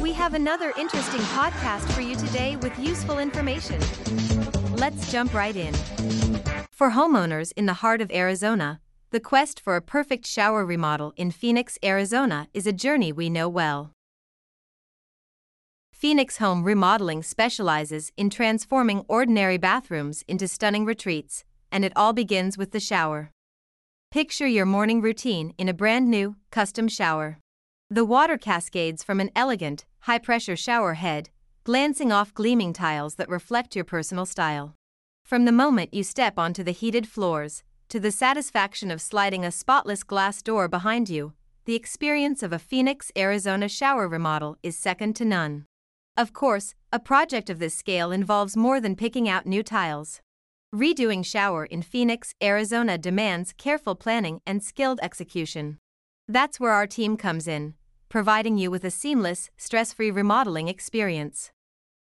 We have another interesting podcast for you today with useful information. Let's jump right in. For homeowners in the heart of Arizona, the quest for a perfect shower remodel in Phoenix, Arizona is a journey we know well. Phoenix Home Remodeling specializes in transforming ordinary bathrooms into stunning retreats, and it all begins with the shower. Picture your morning routine in a brand new, custom shower. The water cascades from an elegant, high pressure shower head, glancing off gleaming tiles that reflect your personal style. From the moment you step onto the heated floors, to the satisfaction of sliding a spotless glass door behind you, the experience of a Phoenix, Arizona shower remodel is second to none. Of course, a project of this scale involves more than picking out new tiles. Redoing shower in Phoenix, Arizona demands careful planning and skilled execution. That's where our team comes in, providing you with a seamless, stress free remodeling experience.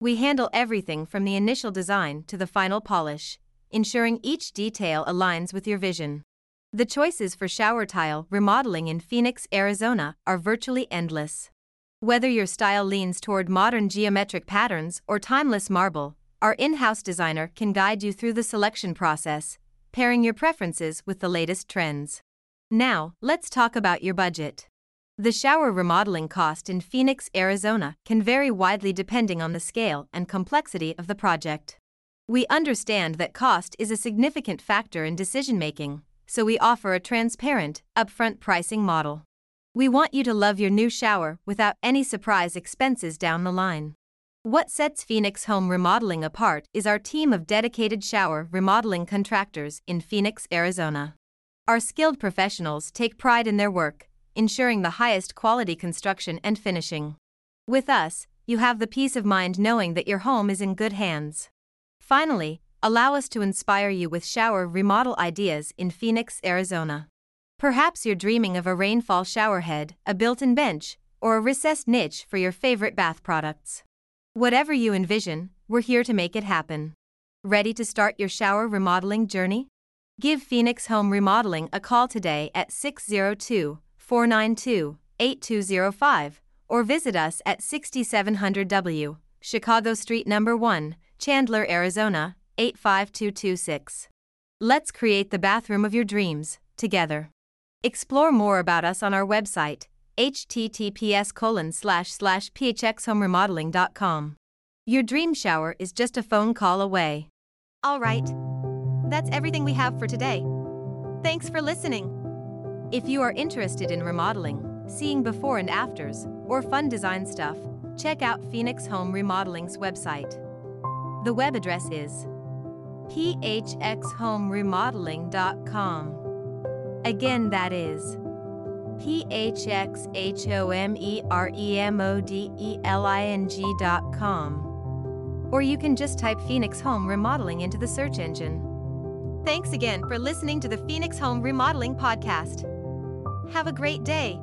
We handle everything from the initial design to the final polish, ensuring each detail aligns with your vision. The choices for shower tile remodeling in Phoenix, Arizona are virtually endless. Whether your style leans toward modern geometric patterns or timeless marble, our in house designer can guide you through the selection process, pairing your preferences with the latest trends. Now, let's talk about your budget. The shower remodeling cost in Phoenix, Arizona can vary widely depending on the scale and complexity of the project. We understand that cost is a significant factor in decision making, so we offer a transparent, upfront pricing model. We want you to love your new shower without any surprise expenses down the line. What sets Phoenix Home Remodeling apart is our team of dedicated shower remodeling contractors in Phoenix, Arizona. Our skilled professionals take pride in their work, ensuring the highest quality construction and finishing. With us, you have the peace of mind knowing that your home is in good hands. Finally, allow us to inspire you with shower remodel ideas in Phoenix, Arizona. Perhaps you're dreaming of a rainfall showerhead, a built in bench, or a recessed niche for your favorite bath products. Whatever you envision, we're here to make it happen. Ready to start your shower remodeling journey? Give Phoenix Home Remodeling a call today at 602 492 8205 or visit us at 6700 W, Chicago Street Number 1, Chandler, Arizona 85226. Let's create the bathroom of your dreams together. Explore more about us on our website, https colon slash slash phxhomeremodeling.com. Your dream shower is just a phone call away. All right. That's everything we have for today. Thanks for listening. If you are interested in remodeling, seeing before and afters, or fun design stuff, check out Phoenix Home Remodeling's website. The web address is phxhomeremodeling.com. Again, that is P-H-X-H-O-M-E-R-E-M-O-D-E-L-I-N-G dot com. Or you can just type Phoenix Home Remodeling into the search engine. Thanks again for listening to the Phoenix Home Remodeling Podcast. Have a great day.